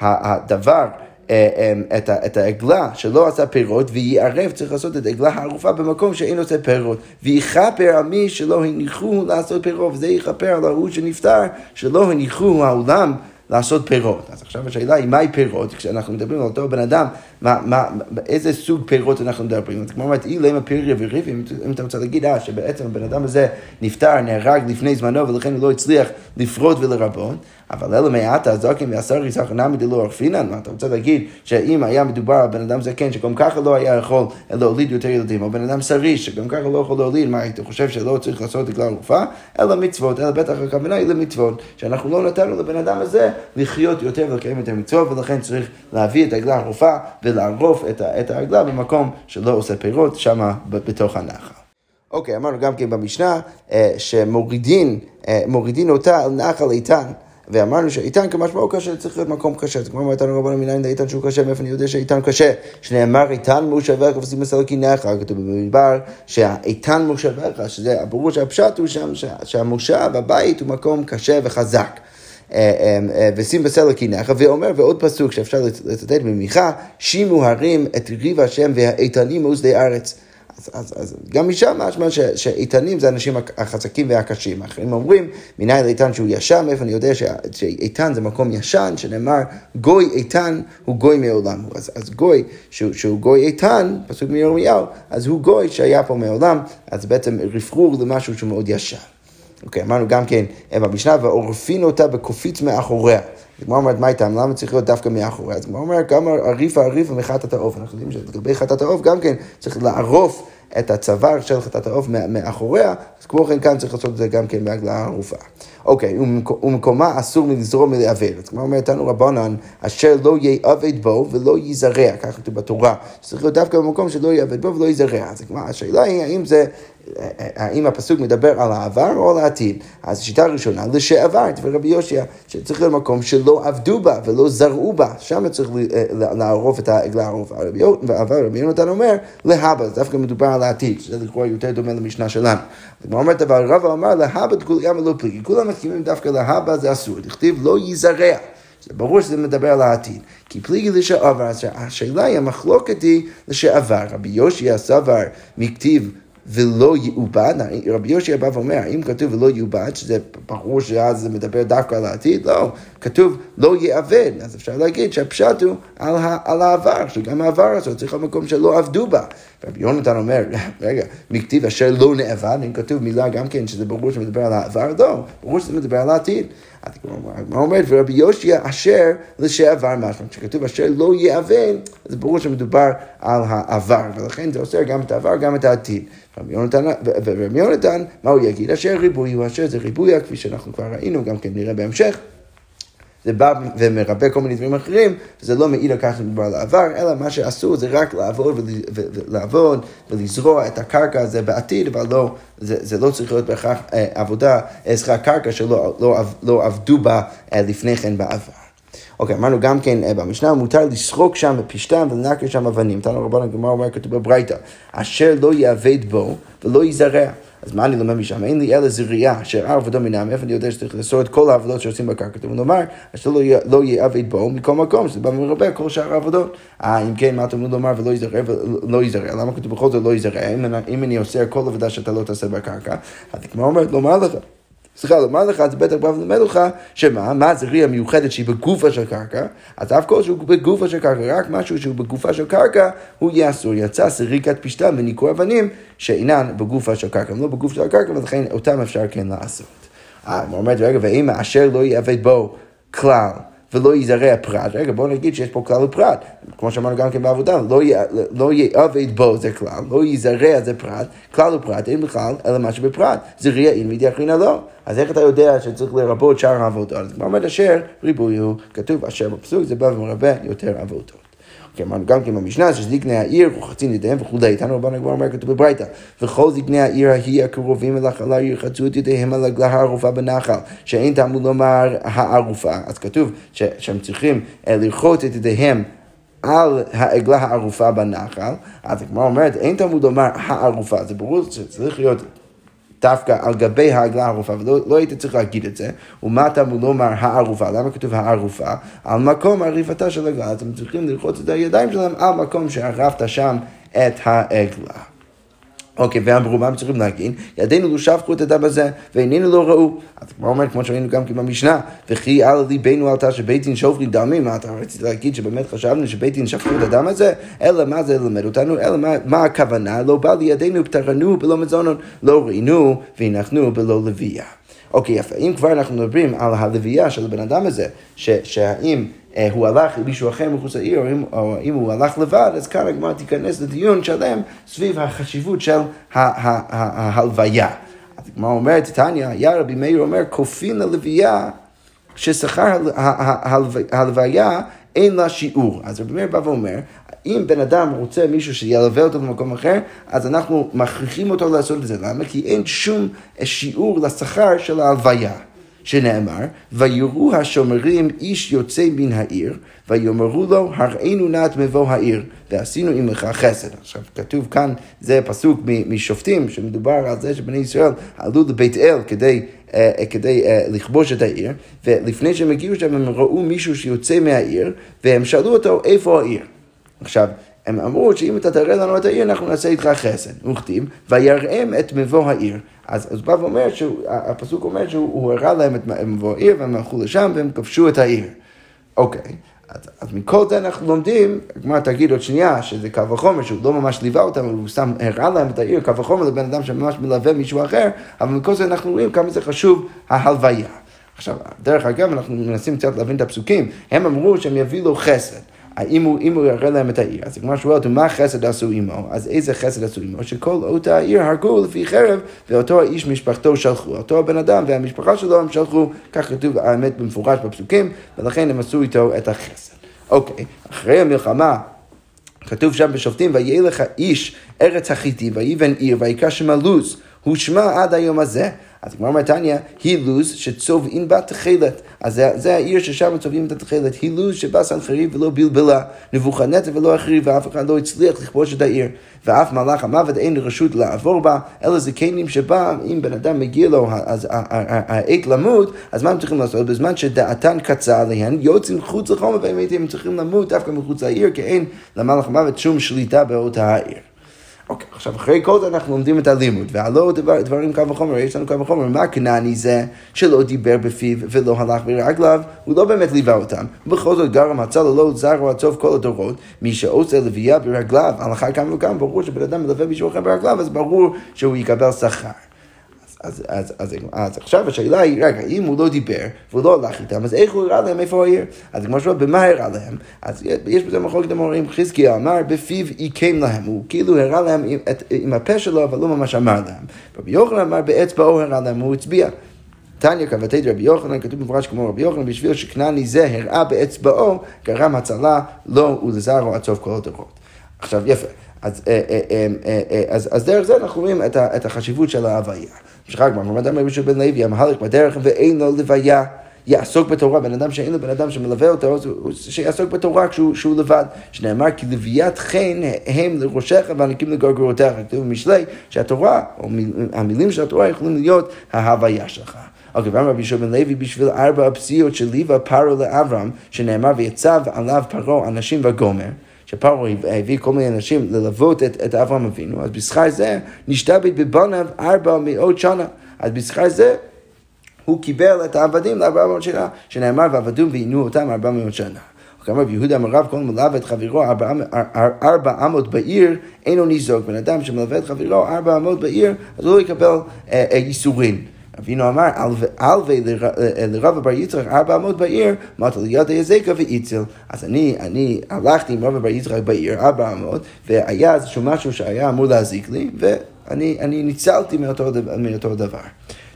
הדבר אה, אה, את, את העגלה שלא עשה פירות, ויערב צריך לעשות את העגלה הערופה במקום שאין עושה פירות. ויכפר על מי שלא הניחוהו לעשות פירות, וזה יכפר על ההוא שנפטר, שלא הניחוהו העולם לעשות פירות. אז עכשיו השאלה היא, מהי פירות? כשאנחנו מדברים על אותו בן אדם, מה, מה, איזה סוג פירות אנחנו מדברים? כמו אומרת, אי למה פירי וריב, אם אתה רוצה להגיד, אה, שבעצם הבן אדם הזה נפטר, נהרג לפני זמנו, ולכן הוא לא הצליח לפרוט ולרבון, אבל אלא מעט הזוקים והשר יצחק נמי דלא ערפינן, מה אתה רוצה להגיד שאם היה מדובר על בן אדם זקן שגם ככה לא היה יכול להוליד יותר ילדים, או בן אדם סריש שגם ככה לא יכול להוליד, מה היית חושב שלא צריך לעשות את כלל רופאה? אלא מצוות, אלא בטח הכוונה היא למצוות, שאנחנו לא נתנו לבן אדם הזה לחיות יותר ולקיים יותר מצוות, ולכן צריך להביא את העגלה הרופאה ולערוף את העגלה במקום שלא עושה פירות, שמה בתוך הנחל. אוקיי, אמרנו גם כן במשנה אה, שמורידין אה, אותה על נחל איתן. ואמרנו שאיתן כמשמעו קשה צריך להיות מקום קשה. זה כמו לנו רבנו מנין לאיתן שהוא קשה, מאיפה אני יודע שאיתן קשה? שנאמר איתן מושבך ושים סלקינך, כתוב במדבר שהאיתן מושבך, שזה ברור שהפשט הוא שם שהמושב, הבית הוא מקום קשה וחזק. ושים בסלע קינך, ואומר, ועוד פסוק שאפשר לצטט ממיכה, שימו הרים את ריב השם והאיתנים עוזי ארץ. אז, אז, אז גם משם משמע שאיתנים זה האנשים החזקים והקשים. אחרים אומרים, מנהל איתן שהוא ישן, מאיפה אני יודע שאיתן זה מקום ישן, שנאמר, גוי איתן הוא גוי מעולם. אז, אז גוי שהוא, שהוא גוי איתן, פסוק מירמיהו, אז הוא גוי שהיה פה מעולם, אז בעצם רפרור למשהו שהוא מאוד ישן. אוקיי, אמרנו גם כן במשנה, ועורפין אותה בקופיץ מאחוריה. הגמרא אומרת, מה איתם? למה צריך להיות דווקא מאחוריה? אז הגמרא אומרת, גם עריפה עריפה מחטאת העוף. אנחנו יודעים שלגבי חטאת העוף גם כן צריך לערוף את הצוואר של חטאת העוף מאחוריה, אז כמו כן כאן צריך לעשות את זה גם כן בעגלה ערופה. אוקיי, ומקומה אסור מלזרום מלעבר. אז כמו אומרת לנו רבנן, אשר לא יעבד בו ולא ייזרע, ככה כתוב בתורה. צריך להיות דווקא במקום שלא יעבד בו ולא ייזרע. אז השאלה היא, האם זה... האם הפסוק מדבר על העבר או על העתיד? אז השיטה הראשונה, לשעבר, דבר רבי יושיע, שצריך להיות מקום שלא עבדו בה ולא זרעו בה, שם צריך לערוף את העגלה הערופה. אבל רבי יונתן אומר, להבא, דווקא מדובר על העתיד, שזה לכאורה יותר דומה למשנה שלנו. הגמרא אומרת, אבל רבא אמר, להבא כולם לא פליגי, כולם מסכימים דווקא להבא זה אסור, תכתיב לא ייזרע. זה ברור שזה מדבר על העתיד. כי פליגי לשעבר, השאלה היא, המחלוקת היא לשעבר. רבי יושי הסבר מכתיב ולא יעובד, רבי יושע בא ואומר, האם כתוב ולא יעובד, שזה ברור שאז זה מדבר דווקא על העתיד? לא, כתוב לא יאבד, אז אפשר להגיד שהפשט הוא על, על העבר, שגם העבר הזה צריך להיות מקום שלא עבדו בה. רבי יונתן אומר, רגע, מכתיב אשר לא נאבד, אם כתוב מילה גם כן שזה ברור שמדבר על העבר, לא, ברור שזה מדבר על העתיד. מה אומרת? ורבי יושיע אשר לשעבר משמע. כשכתוב אשר לא יאבן, אז ברור שמדובר על העבר, ולכן זה אוסר גם את העבר, גם את העתיד. ורבי יונתן, מה הוא יגיד? אשר ריבוי הוא אשר זה ריבוי, כפי שאנחנו כבר ראינו, גם כן נראה בהמשך. זה בא ומרבה כל מיני דברים אחרים, וזה לא מעיד על כך שמדובר על העבר, אלא מה שעשו זה רק לעבוד, ולעבוד ולזרוע את הקרקע הזה בעתיד, אבל לא, זה, זה לא צריך להיות בהכרח אה, עבודה, אה, סליחה, קרקע שלא לא, לא עבדו בה אה, לפני כן בעבר. אוקיי, אמרנו גם כן במשנה, מותר לשחוק שם בפשתן ולנקר שם אבנים. תנו רבנו, הגמרא אומר, כתוב בברייתא, אשר לא יאבד בו ולא יזרע. אז מה אני לומד משם? אין לי אלא זריעה אשר עבודו מנם, איפה אני יודע שצריך לעשות את כל העבודות שעושים בקרקע? אתם לומר, אשר לא יעבד בו מכל מקום, שזה בא מרבה כל שאר העבודות. אה, אם כן, מה אתם לומר ולא יזרע ולא יזרע? למה כתוב בכל זאת לא יזרע? אם אני עושה כל עבודה שאתה לא תעשה בקרקע, אז כמו אומרת, לומר לך. סליחה, לומר לך, זה בטח בא ולמד לך, שמה, מה זה ריאה מיוחדת שהיא בגופה של קרקע, אז אף כל שהוא בגופה של קרקע, רק משהו שהוא בגופה של קרקע, הוא יהיה אסור. יצא סריקת פשתן וניקוי אבנים שאינן בגופה של קרקע, הם לא בגוף של הקרקע, ולכן אותם אפשר כן לעשות. אה, הוא אומר, רגע, ואם אשר לא יעבד בו כלל. ולא יזרע פרט. רגע, בואו נגיד שיש פה כלל ופרט. כמו שאמרנו גם כן בעבודה, לא, לא יעבד בו זה כלל, לא יזרע זה פרט, כלל ופרט אין בכלל, אלא מה שבפרט. זריע אין מידי אחרינה לא. אז איך אתה יודע שצריך לרבות שאר העבודות? אז כבר אומר אשר ריבוי הוא, כתוב אשר בפסוק, זה בא ומרבה יותר עבודות. אמרנו גם כן במשנה שזקני העיר רוחצים ידיהם וכולי, איתנו רבנו כבר אומר כתוב בברייתא, וכל זקני העיר ההיא הקרובים אליך על העיר חצו את ידיהם על עגלה הערופה בנחל, שאין תעמוד לומר הערופה, אז כתוב שהם צריכים אה, לרחוץ את ידיהם על העגלה הערופה בנחל, אז הגמרא אומרת, אין תלמוד לומר הערופה, זה ברור שצריך להיות דווקא על גבי העגלה הערופה, ולא לא היית צריך להגיד את זה, ומה אתה לומר הערופה, למה כתוב הערופה? על מקום עריפתה של העגלה, אתם צריכים לרחוץ את הידיים שלהם על מקום שערפת שם את העגלה. אוקיי, ואמרו, מה הם צריכים להגיד? ידינו לא שפכו את הדם הזה, ועינינו לא ראו. אז כמו אומר, כמו שראינו גם כן במשנה, וכי על ליבנו עלתה שבית דין שופכים דמים, מה אתה רצית להגיד שבאמת חשבנו שבית דין שפכו את הדם הזה? אלא מה זה ללמד אותנו? אלא מה, מה הכוונה? לא בא לידינו פטרנו בלא מזונות, לא ראינו והנחנו בלא לוויה. אוקיי, יפה. אם כבר אנחנו מדברים על הלוויה של הבן אדם הזה, שהאם... אה, הוא הלך עם מישהו אחר מחוץ לעיר, או אם, או אם הוא הלך לבד, אז כאן הגמרא תיכנס לדיון שלם סביב החשיבות של ההלוויה. אז הגמרא אומרת, תניא, יא רבי מאיר אומר, כופין ללוויה ששכר ההלוויה אין לה שיעור. אז רבי מאיר בא ואומר, אם בן אדם רוצה מישהו שילווה אותו במקום אחר, אז אנחנו מכריחים אותו לעשות את זה. למה? כי אין שום שיעור לשכר של ההלוויה. שנאמר, ויראו השומרים איש יוצא מן העיר, ויאמרו לו, הראינו נא את מבוא העיר, ועשינו עמך חסד. עכשיו, כתוב כאן, זה פסוק משופטים, שמדובר על זה שבני ישראל עלו לבית אל כדי, uh, כדי uh, לכבוש את העיר, ולפני שהם הגיעו שם הם ראו מישהו שיוצא מהעיר, והם שאלו אותו, איפה העיר? עכשיו, הם אמרו שאם אתה תראה לנו את העיר, אנחנו נעשה איתך חסד. וכתיב, ויראם את מבוא העיר. אז, אז בא ואומר, הפסוק אומר שהוא הראה להם את מבוא העיר, והם הלכו לשם והם כבשו את העיר. אוקיי, אז, אז מכל זה אנחנו לומדים, הגמרא תגיד עוד שנייה, שזה קו וחומר, שהוא לא ממש ליווה אותם, הוא סתם הראה להם את העיר, קו וחומר לבן אדם שממש מלווה מישהו אחר, אבל מכל זה אנחנו רואים כמה זה חשוב ההלוויה. עכשיו, דרך אגב, אנחנו מנסים קצת להבין את הפסוקים, הם אמרו שהם יביאו לו חסד. אם הוא, אם הוא יראה להם את העיר, אז הגמרא שואלת, מה חסד עשו עמו? אז איזה חסד עשו עמו? שכל אותה העיר הרגו לפי חרב, ואותו האיש משפחתו שלחו. אותו הבן אדם והמשפחה שלו הם שלחו, כך כתוב האמת במפורש בפסוקים, ולכן הם עשו איתו את החסד. אוקיי, אחרי המלחמה, כתוב שם בשופטים, ויהיה לך איש ארץ החיטים, ויבן עיר, ויקרא שמה לוז, הוא שמע עד היום הזה. אז כמו אומרת תניא, היא לוז שצובעים בה תכלת. אז זה, זה העיר ששם צובעים את התכלת. היא לוז שבא סנחריב ולא בלבלה, נבוכנצר ולא החריב, ואף אחד לא הצליח לכבוש את העיר. ואף מלאך המוות אין רשות לעבור בה, אלא זה קיינים שבה, אם בן אדם מגיע לו העת למות, אז מה הם צריכים לעשות? בזמן שדעתן קצה עליהן, יוצאים מחוץ לחומר, והם צריכים למות דווקא מחוץ לעיר, כי אין למלאך המוות שום שליטה באותה העיר. אוקיי, עכשיו אחרי כל זה אנחנו לומדים את הלימוד, והלא דבר, דברים קו וחומר, יש לנו קו וחומר, מה כנעני זה שלא דיבר בפיו ולא הלך ברגליו, הוא לא באמת ליווה אותם, ובכל זאת גרם הצל ללא זר עד סוף כל הדורות, מי שעושה לוויה ברגליו, הלכה כמה וכמה, ברור שבן אדם מלווה מישהו אחר ברגליו, אז ברור שהוא יקבל שכר. אז, אז, אז, אז עכשיו השאלה היא, רגע, אם הוא לא דיבר והוא לא הלך איתם, אז איך הוא הראה להם איפה העיר? אז כמו שאומר, במה הראה להם? אז יש בזה מחלוקת המורים, חזקיה אמר, בפיו עיקם להם, הוא כאילו הראה להם עם, את, עם הפה שלו, אבל לא ממש אמר להם. רבי יוחנן אמר, באצבעו הראה להם, הוא הצביע. תניא כבתי רבי יוחנן, כתוב במפורש כמו רבי יוחנן, בשביל שכנעני זה הראה באצבעו, גרם הצלה לו ולזרעו עד סוף כל הדורות. עכשיו, יפה. אז, אה, אה, אה, אז, אז דרך זה אנחנו רואים את, את החשיבות של ההוויה. שחק גמר, אדם רבי בן לוי, המהלך בדרך ואין לו לוויה. יעסוק בתורה, בן אדם שאין לו בן אדם שמלווה אותו, שיעסוק בתורה כשהוא, כשהוא לבד. שנאמר כי לוויית חן הם לראשיך וענקים לגרגרותיך. כתוב במשלי שהתורה, או המילים של התורה יכולים להיות ההוויה שלך. אוקיי, ואמר רבי בן לוי בשביל ארבע הפסיעות שליווה פרעה לאברהם, שנאמר ויצב עליו פרעה אנשים וגומר. שפרעה הביא כל מיני אנשים ללוות את, את אברהם אבינו, אז בשכר זה נשתבט בבניו ארבע מאות שנה. אז בשכר זה הוא קיבל את העבדים לארבע מאות שנה, שנאמר ועבדום ועינו אותם ארבע מאות שנה. כלומר, יהודה אמר רב כל מלווה את חברו ארבע אמות בעיר, אינו ניזוק. בן אדם שמלווה את חברו ארבע אמות בעיר, אז הוא יקבל אה, אה, ייסורים. אבינו אמר, אלווה לרב בר יצחק ארבע אמות בעיר, מטה ליד היזקה ואיציל. אז אני, אני הלכתי עם רב בר יצחק בעיר, ארבע אמות, והיה איזשהו משהו שהיה אמור להזיק לי, ואני ניצלתי מאותו, מאותו דבר.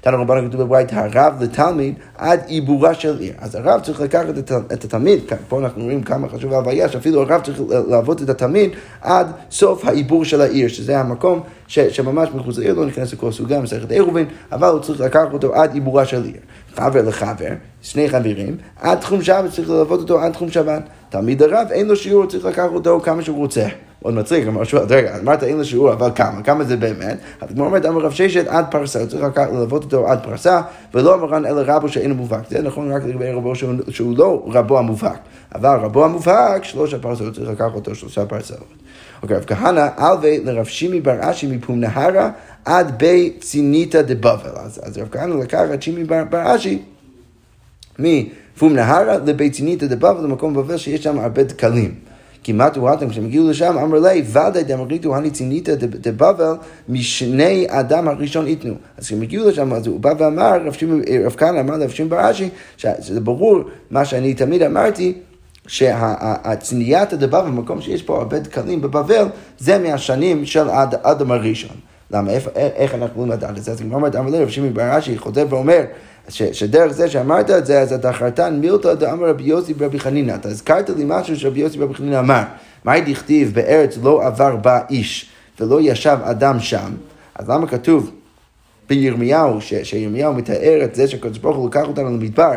תנא רבנו כתוב בברית, הרב לתלמיד עד עיבורה של עיר. אז הרב צריך לקחת את, התלמיד, פה אנחנו רואים כמה חשוב ההוויה, שאפילו הרב צריך לעבוד את התלמיד עד סוף העיבור של העיר, שזה המקום ש, שממש מחוץ לעיר, לא ניכנס לכל סוגה, מסכת עירובין, אבל הוא צריך לקחת אותו עד עיבורה של עיר. חבר לחבר, שני חברים, עד תחום שבת צריך ללוות אותו עד תחום שבת. תלמיד הרב אין לו שיעור, צריך לקחת אותו כמה שהוא רוצה. מאוד מצחיק, רגע, אמרת אין לו שיעור, אבל כמה? כמה זה באמת? אז כמו אומרת, אמר רב ששת עד פרסה, הוא צריך ללוות אותו עד פרסה, ולא אמרן אלא רבו שאינו מובהק. זה נכון רק לגבי רבו שהוא, לא רבו המובהק, אבל רבו המובהק, שלושה פרסות, צריך לקחת אותו שלושה פרסאות. אוקיי, רב כהנא, אלווה לרב שימי בר אשי מפום נהרה עד בי ציניתא דבבל. אז, רב כהנא לקח את שימי בר, אשי מפום נהרה לבית ציניתא דבבל, למקום בבל שיש שם הרבה דקלים. כמעט הורדתם, כשהם הגיעו לשם, אמר לי, ודאי דמריתו הניציניתא דבבל, משני אדם הראשון איתנו. אז כשהם הגיעו לשם, אז הוא בא ואמר, רב כהנא אמר לרב שמעון בראשי, שזה ברור מה שאני תמיד אמרתי, שהצניית הדבר במקום שיש פה הרבה דקלים בבבל, זה מהשנים של אדם הראשון. למה, איך, אנחנו יכולים לדעת את זה? אז כמו אומרת, אמר לי רב שמעון בראשי, חוטב ואומר, ש, שדרך זה שאמרת את זה, אז אתה חרטן מילתא דאמר רבי יוסי ברבי חנינא. אתה הזכרת לי משהו שרבי יוסי ברבי חנינא אמר. מה דכתיב בארץ לא עבר בה איש ולא ישב אדם שם? אז למה כתוב בירמיהו, שירמיהו מתאר את זה שהקדוש ברוך הוא לקח אותנו למדבר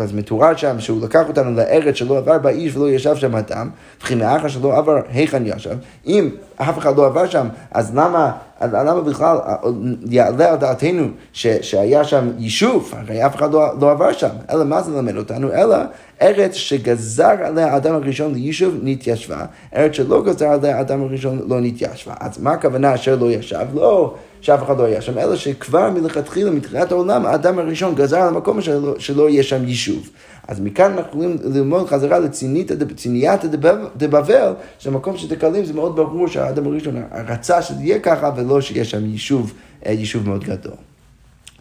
אז מתואר שם שהוא לקח אותנו לארץ שלא עבר בה איש ולא ישב שם אדם, וכי מאחר שלא עבר היכן ישב, אם אף אחד לא עבר שם, אז למה, למה בכלל יעלה על דעתנו ש, שהיה שם יישוב, הרי אף אחד לא, לא עבר שם, אלא מה זה ללמד אותנו? אלא ארץ שגזר עליה האדם הראשון ליישוב נתיישבה, ארץ שלא גזר עליה האדם הראשון לא נתיישבה. אז מה הכוונה אשר לא ישב? לא שאף אחד לא היה שם, אלא שכבר מלכתחילה, מתחילת העולם, האדם הראשון גזר על המקום שלא, שלא יהיה שם יישוב. אז מכאן אנחנו יכולים ללמוד חזרה לציניית דבבל, שמקום שתקלים זה מאוד ברור שהאדם הראשון רצה שזה יהיה ככה ולא שיהיה שם יישוב, אה, יישוב מאוד גדול.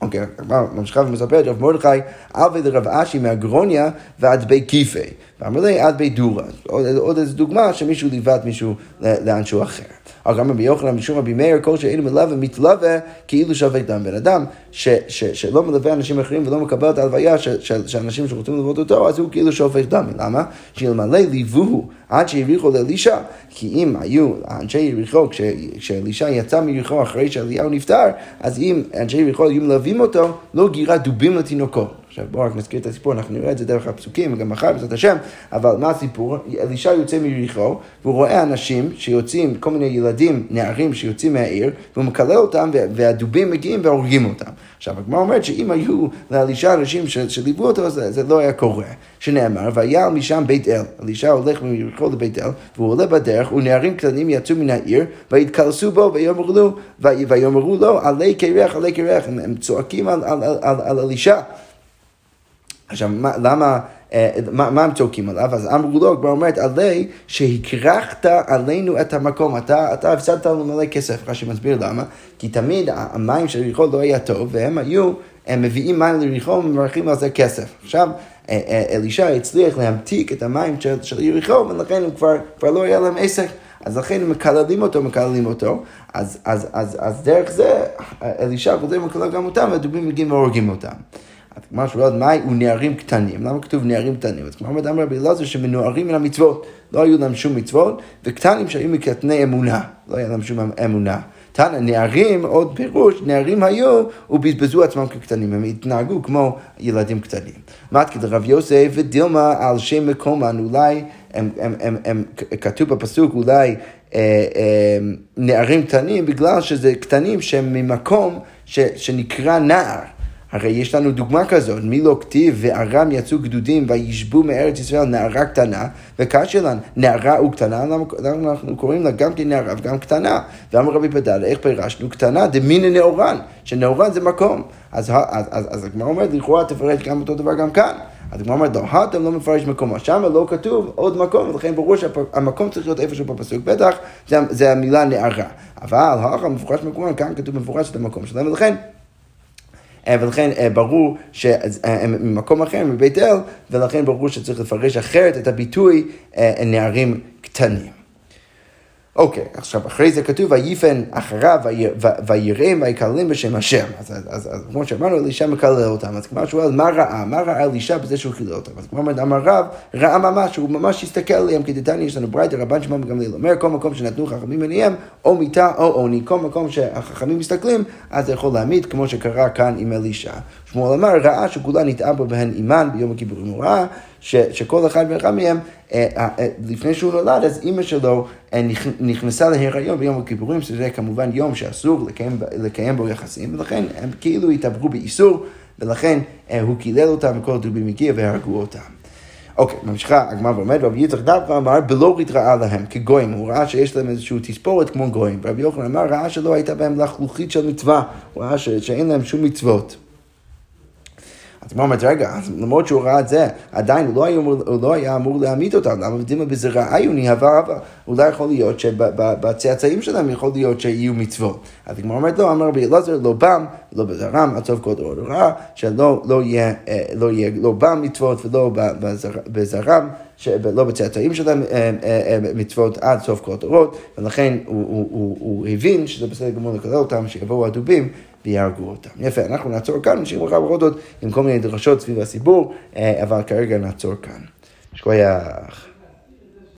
אוקיי, ממשיכה ומספרת, רב מרדכי, עבד לרב אשי מהגרוניה ועד בי כיפה. ואמר לי עד בי דורה. עוד איזו דוגמה שמישהו ליווה את מישהו לאנשהו אחר. גם רבי יוחנן משום רבי מאיר, כל שאינו מלווה מתלווה כאילו שווה דם. בן אדם ש, ש, שלא מלווה אנשים אחרים ולא מקבל את ההלוויה של, אנשים שרוצים ללוות אותו, אז הוא כאילו שופך דם. למה? שאלמלא ליוו עד שהבריחו לאלישע, כי אם היו אנשי יריחו, כשאלישע יצא מיריחו אחרי שאליהו נפטר, אז אם אנשי יריחו היו מלווים אותו, לא גירה דובים לתינוקות. עכשיו בואו רק נזכיר את הסיפור, אנחנו נראה את זה דרך הפסוקים, וגם מחר בעזרת השם, אבל מה הסיפור? אלישע יוצא מיריחו, והוא רואה אנשים שיוצאים, כל מיני ילדים, נערים שיוצאים מהעיר, והוא מקלל אותם, והדובים מגיעים והורגים אותם. עכשיו, הגמרא אומרת שאם היו לאלישע אנשים שליוו אותו, זה, זה לא היה קורה. שנאמר, ויעל משם בית אל. אלישע הולך מיריחו לבית אל, והוא עולה בדרך, ונערים קטנים יצאו מן העיר, ויתקלסו בו, ויאמרו לו, ויאמרו לו, עלי קרח, עלי קרח. הם, צועקים על, על, על, על אלישע. עכשיו, מה, למה... אה, מה, מה הם צועקים עליו? אז אמרו לו, כבר אומרת, עלי שהכרחת עלינו את המקום, אתה, אתה הפסדת לנו מלא כסף, רש"י מסביר למה, כי תמיד המים של יריחו לא היה טוב, והם היו, הם מביאים מים ליריחו ומברכים על זה כסף. עכשיו, אה, אה, אלישע הצליח להמתיק את המים של, של יריחו, ולכן הוא כבר, כבר לא היה להם עסק. אז לכן מקללים אותו, מקללים אותו, אז, אז, אז, אז דרך זה אלישע חוזר ומקלל גם אותם, והדובים מגיעים והורגים אותם. אז כמו שואלת, מהי ונערים קטנים? למה כתוב נערים קטנים? אז כמו אומרת אמר רבי אלעזר שמנוערים מן המצוות, לא היו להם שום מצוות, וקטנים שהיו מקטני אמונה, לא היה להם שום אמונה. תנא, נערים, עוד פירוש, נערים היו ובזבזו עצמם כקטנים, הם התנהגו כמו ילדים קטנים. מתקיד רב יוסף ודילמה על שם מקומן, אולי, הם, הם, הם, הם, כתוב בפסוק אולי אה, אה, נערים קטנים, בגלל שזה קטנים שהם ממקום ש, שנקרא נער. הרי יש לנו דוגמה כזאת, מי לא כתיב וארם יצאו גדודים וישבו מארץ ישראל נערה קטנה, וקשה לנו, נערה וקטנה, למה, אנחנו קוראים לה גם כן נערה וגם קטנה? ואמר רבי פדל, איך פירשנו קטנה? דמינא נאורן, שנאורן זה מקום. אז, אז, אז, אז הגמרא אומרת, לכאורה תפרש גם אותו דבר גם כאן. אז הגמרא אומרת, לא, אתם לא מפרש מקומו, שם לא כתוב עוד מקום, ולכן ברור שהמקום צריך להיות איפשהו בפסוק, בטח זה, זה המילה נערה. אבל האחר מפורש מקומו, כאן כתוב מפורש את המקום שלהם, ולכן ולכן אה, ברור שהם ממקום אחר, מבית אל, ולכן ברור שצריך לפרש אחרת את הביטוי אה, נערים קטנים. אוקיי, okay, עכשיו אחרי זה כתוב ויפן אחריו ויראם ויקללים בשם השם. אז, אז, אז, אז כמו שאמרנו, אלישע מקלל אותם. אז כמו שואל, מה ראה? מה ראה אלישע בזה שהוא קילל אותם? אז כמו אמר רב, ראה ממש, הוא ממש הסתכל עליהם, כי דתני יש לנו ברייתא, רבן שמעון בגמליאל אומר, כל מקום שנתנו חכמים עליהם, או מיטה או עוני. כל מקום שהחכמים מסתכלים, אז זה יכול להעמיד, כמו שקרה כאן עם אלישע. שמואל אמר, ראה שכולה נטעה בו בהן אימן ביום הכיפורים. הוא ראה ש, שכל אחד ואחד מהם, אה, אה, אה, לפני שהוא נולד, אז אימא שלו נכנסה להיריון ביום הכיפורים, שזה כמובן יום שאסור לקיים, לקיים בו יחסים, ולכן הם כאילו התעברו באיסור, ולכן הוא קילל אותם וכל הדובים הגיע והרגו אותם. אוקיי, ממשיכה הגמרא ואומרת, רבי יצחק דף ואמר, בלורית ראה להם כגויים, הוא ראה שיש להם איזושהי תספורת כמו גויים, רבי יוחנן אמר, ראה שלא הייתה בהם לחלוכית של מצווה, הוא ראה שאין להם שום מצוות. אז מה אומרת, רגע, למרות שהוא ראה את זה, עדיין הוא לא היה אמור, לא להעמיד אותם, למה בדימה בזרע עיוני הווה הווה. אולי יכול להיות שבצאצאים שלהם יכול להיות שיהיו מצוות. אז הגמרא אומרת, לא, אמר רבי אלעזר, לא בם, לא בזרם, עד סוף כל דור רע, שלא לא יהיה, אה, לא יהיה לא בם מצוות ולא בזרם. שלא בצאצאים שלהם אה, אה, מצוות עד סוף כל הדורות, ולכן הוא, הוא, הוא, הוא הבין שזה בסדר גמור לקלל אותם, שיבואו הדובים ויהרגו אותם. יפה, אנחנו נעצור כאן, נשאיר מחר בכל זאת עם כל מיני דרשות סביב הסיפור, אה, אבל כרגע נעצור כאן. שכוייח.